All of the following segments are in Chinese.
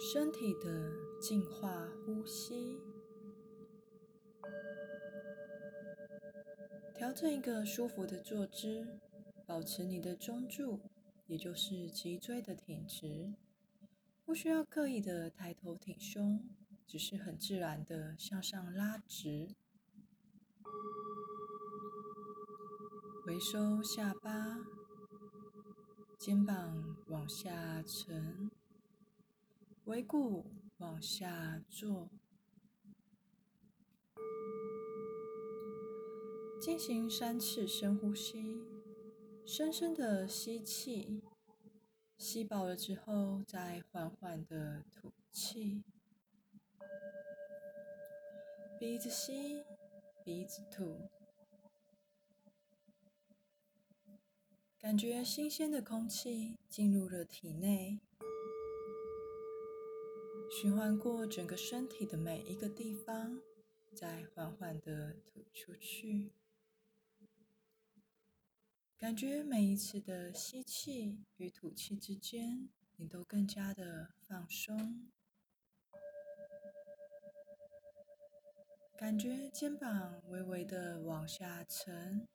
身体的净化呼吸，调整一个舒服的坐姿，保持你的中柱，也就是脊椎的挺直，不需要刻意的抬头挺胸，只是很自然的向上拉直，回收下巴，肩膀往下沉。尾骨往下坐，进行三次深呼吸，深深的吸气，吸饱了之后再缓缓的吐气，鼻子吸，鼻子吐，感觉新鲜的空气进入了体内。循环过整个身体的每一个地方，再缓缓地吐出去。感觉每一次的吸气与吐气之间，你都更加的放松。感觉肩膀微微的往下沉，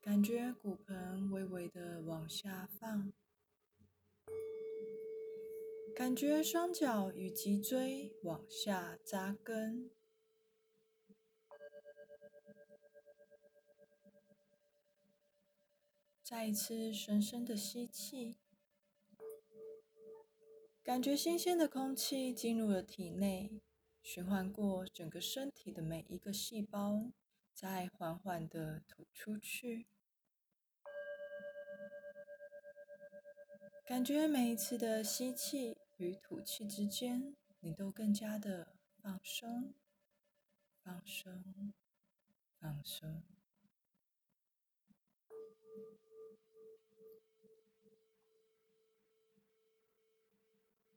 感觉骨盆微微的往下放。感觉双脚与脊椎往下扎根，再一次深深的吸气，感觉新鲜的空气进入了体内，循环过整个身体的每一个细胞，再缓缓的吐出去。感觉每一次的吸气与吐气之间，你都更加的放松、放松、放松。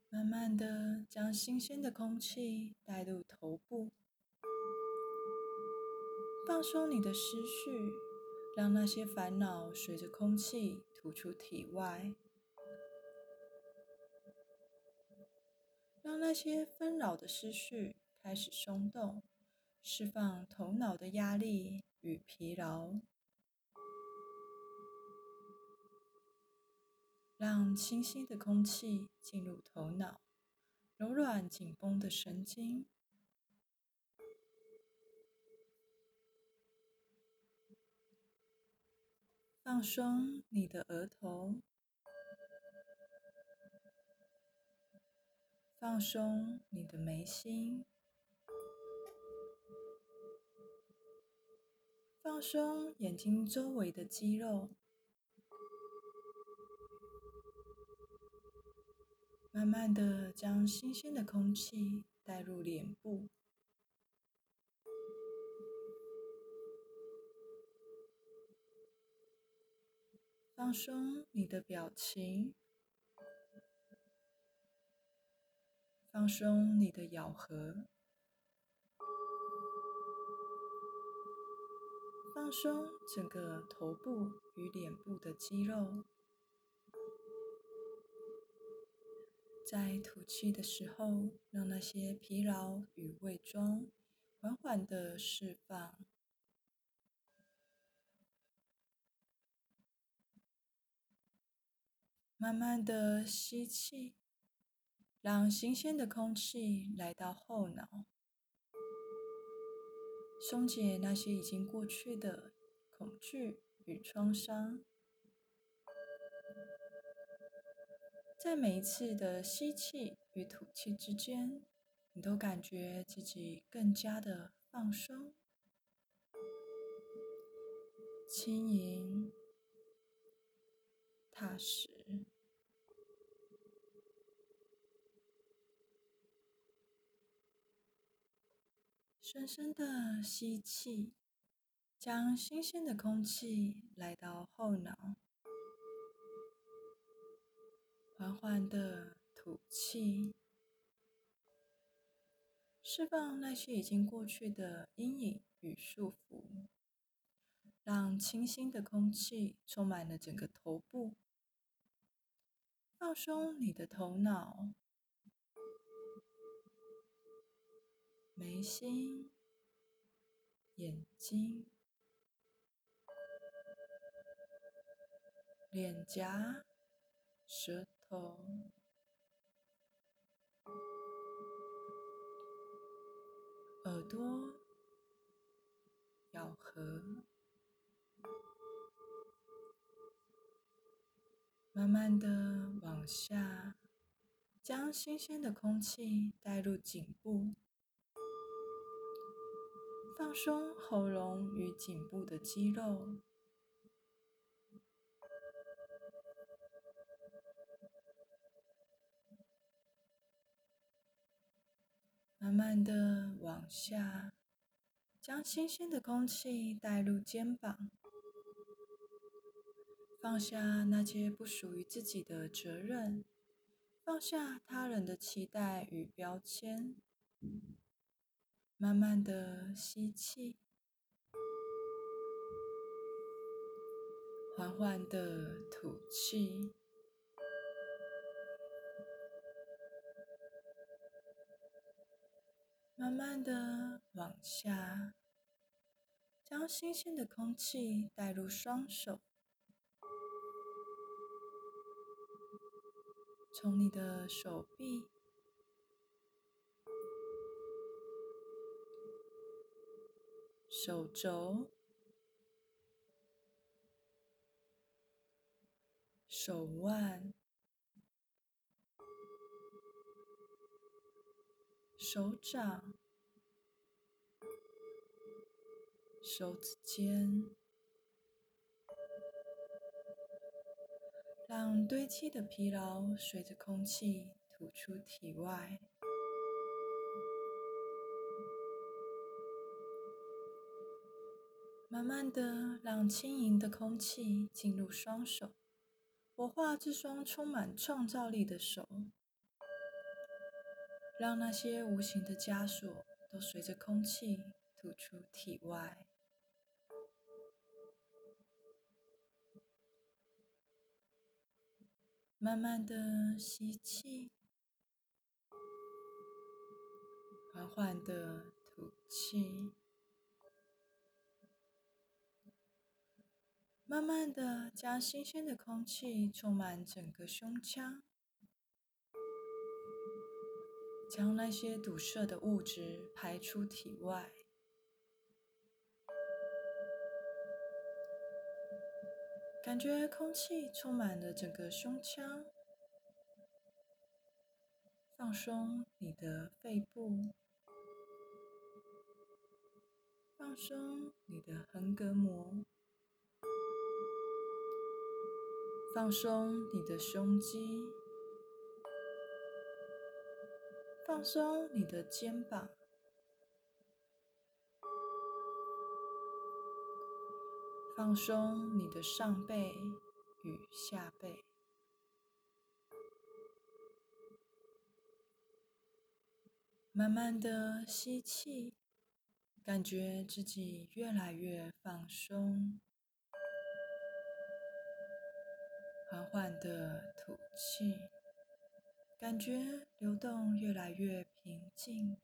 慢慢的将新鲜的空气带入头部，放松你的思绪，让那些烦恼随着空气吐出体外。那些纷扰的思绪开始松动，释放头脑的压力与疲劳，让清新的空气进入头脑，柔软紧绷的神经，放松你的额头。放松你的眉心，放松眼睛周围的肌肉，慢慢的将新鲜的空气带入脸部，放松你的表情。放松你的咬合，放松整个头部与脸部的肌肉。在吐气的时候，让那些疲劳与伪装缓缓的释放。慢慢的吸气。让新鲜的空气来到后脑，松解那些已经过去的恐惧与创伤。在每一次的吸气与吐气之间，你都感觉自己更加的放松、轻盈、踏实。深深的吸气，将新鲜的空气来到后脑，缓缓的吐气，释放那些已经过去的阴影与束缚，让清新的空气充满了整个头部，放松你的头脑、眉心、眼睛、脸颊、舌头、耳朵、咬合。慢慢的往下，将新鲜的空气带入颈部，放松喉咙与颈部的肌肉。慢慢的往下，将新鲜的空气带入肩膀。放下那些不属于自己的责任，放下他人的期待与标签，慢慢的吸气，缓缓的吐气，慢慢的往下，将新鲜的空气带入双手。从你的手臂、手肘、手腕、手掌、手指尖。让堆积的疲劳随着空气吐出体外，慢慢的让轻盈的空气进入双手，我画这双充满创造力的手，让那些无形的枷锁都随着空气吐出体外。慢慢的吸气，缓缓的吐气，慢慢的将新鲜的空气充满整个胸腔，将那些堵塞的物质排出体外。感觉空气充满了整个胸腔，放松你的肺部，放松你的横膈膜，放松你的胸肌，放松你的肩膀。放松你的上背与下背，慢慢的吸气，感觉自己越来越放松，缓缓的吐气，感觉流动越来越平静。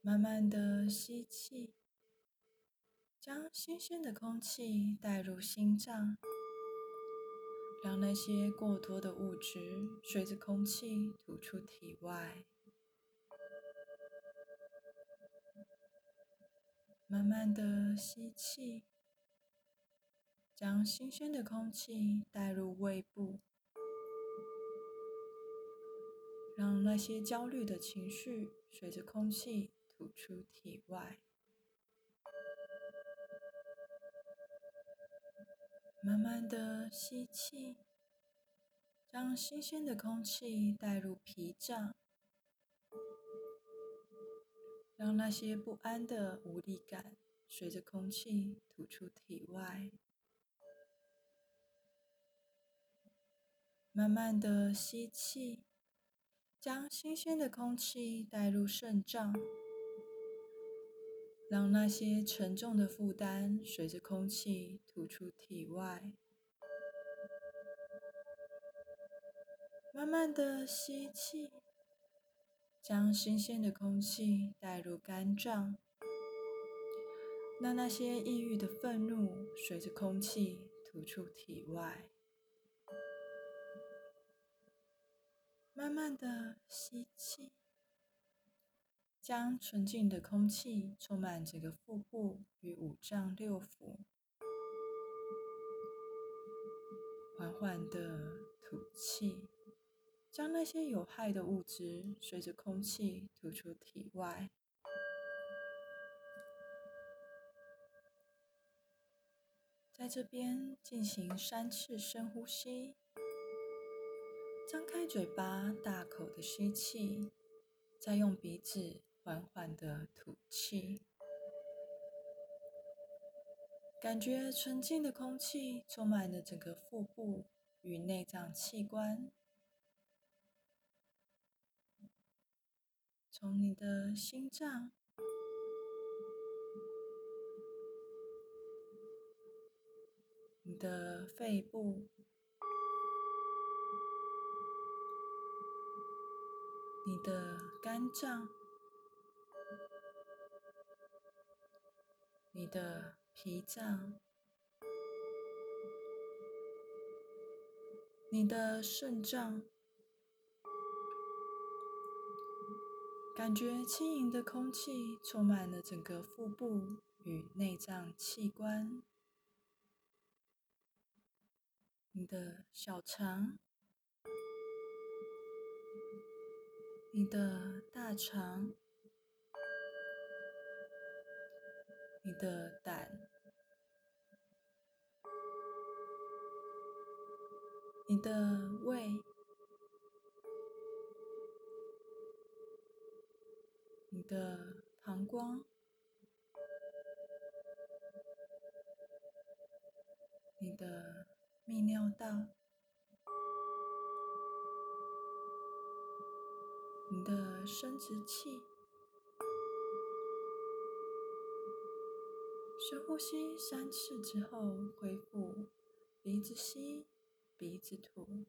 慢慢的吸气，将新鲜的空气带入心脏，让那些过多的物质随着空气吐出体外。慢慢的吸气，将新鲜的空气带入胃部。让那些焦虑的情绪随着空气吐出体外，慢慢的吸气，将新鲜的空气带入脾脏，让那些不安的无力感随着空气吐出体外，慢慢的吸气将新鲜的空气带入肾脏让那些沉重的负担随着空气吐出体外。慢慢的吸气将新鲜的空气带入肝脏让那些抑郁的愤怒随着空气吐出体外。慢慢的吸气，将纯净的空气充满整个腹部与五脏六腑。缓缓的吐气，将那些有害的物质随着空气吐出体外。在这边进行三次深呼吸。张开嘴巴，大口的吸气，再用鼻子缓缓的吐气。感觉纯净的空气充满了整个腹部与内脏器官，从你的心脏、你的肺部。你的肝脏，你的脾脏，你的肾脏，感觉轻盈的空气充满了整个腹部与内脏器官，你的小肠。你的大肠，你的胆，你的胃，你的膀胱，你的泌尿道。你的生殖器，深呼吸三次之后，恢复鼻子吸，鼻子吐。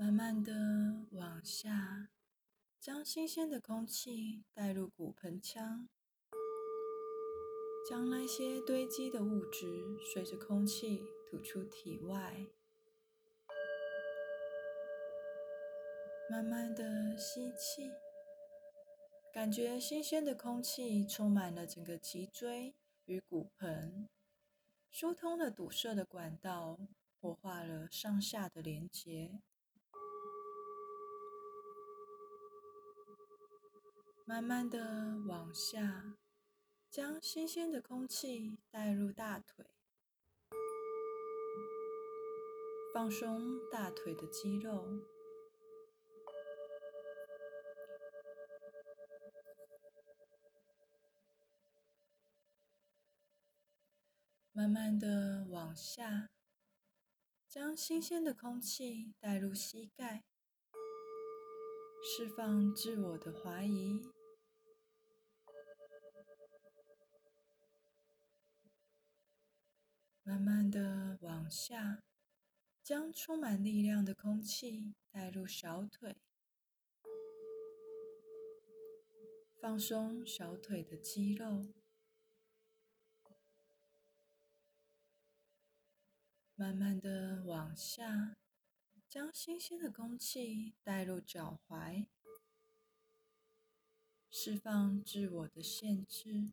慢慢的往下，将新鲜的空气带入骨盆腔，将那些堆积的物质随着空气吐出体外。慢慢的吸气，感觉新鲜的空气充满了整个脊椎与骨盆，疏通了堵塞的管道，活化了上下的连接。慢慢的往下，将新鲜的空气带入大腿，放松大腿的肌肉。慢慢的往下，将新鲜的空气带入膝盖，释放自我的怀疑。慢慢的往下，将充满力量的空气带入小腿，放松小腿的肌肉。慢慢的往下，将新鲜的空气带入脚踝，释放自我的限制。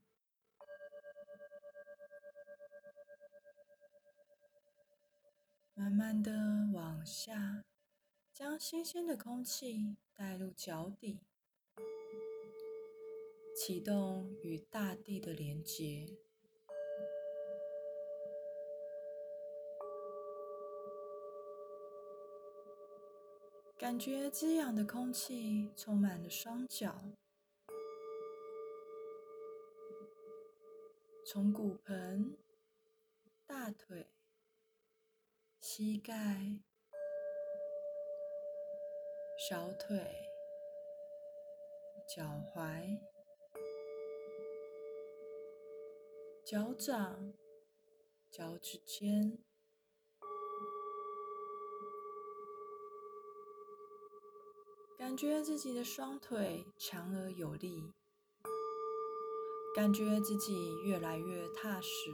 慢慢的往下，将新鲜的空气带入脚底，启动与大地的连接，感觉滋养的空气充满了双脚，从骨盆、大腿、膝盖、小腿、脚踝、脚掌、脚趾尖。感觉自己的双腿强而有力，感觉自己越来越踏实，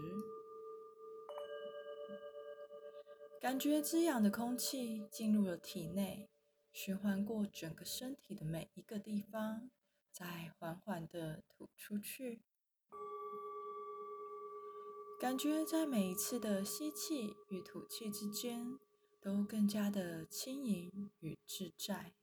感觉滋养的空气进入了体内，循环过整个身体的每一个地方，再缓缓地吐出去。感觉在每一次的吸气与吐气之间，都更加的轻盈与自在。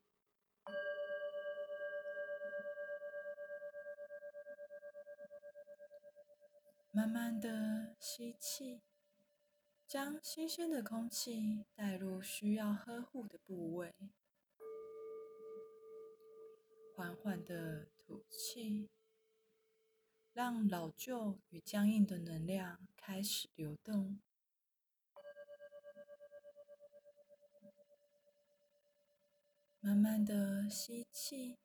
慢慢的吸气，将新鲜的空气带入需要呵护的部位。缓缓的吐气，让老旧与僵硬的能量开始流动。慢慢的吸气，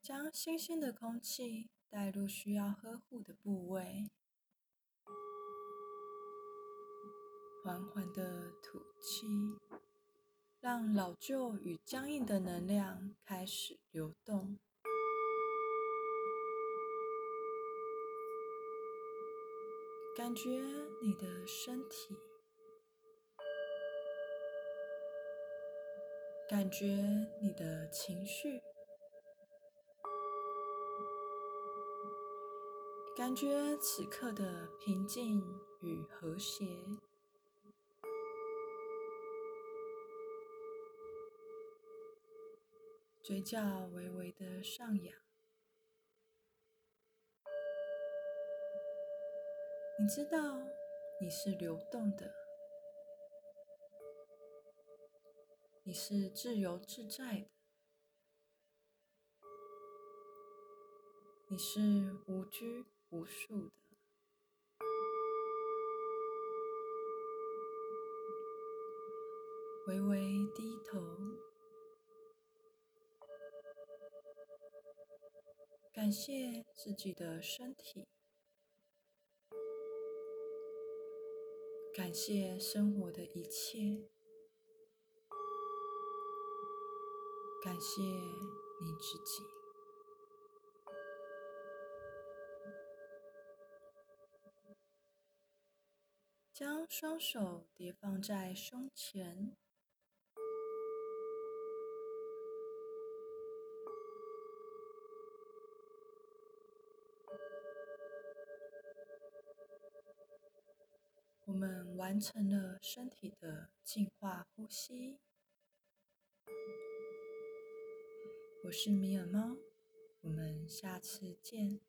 将新鲜的空气。带入需要呵护的部位，缓缓的吐气，让老旧与僵硬的能量开始流动。感觉你的身体，感觉你的情绪。感觉此刻的平静与和谐，嘴角微微的上扬。你知道你是流动的，你是自由自在的。你是无拘无束的，微微低头，感谢自己的身体，感谢生活的一切，感谢你自己。将双手叠放在胸前，完成了身体的净化呼吸。我是米尔猫，我们下次见。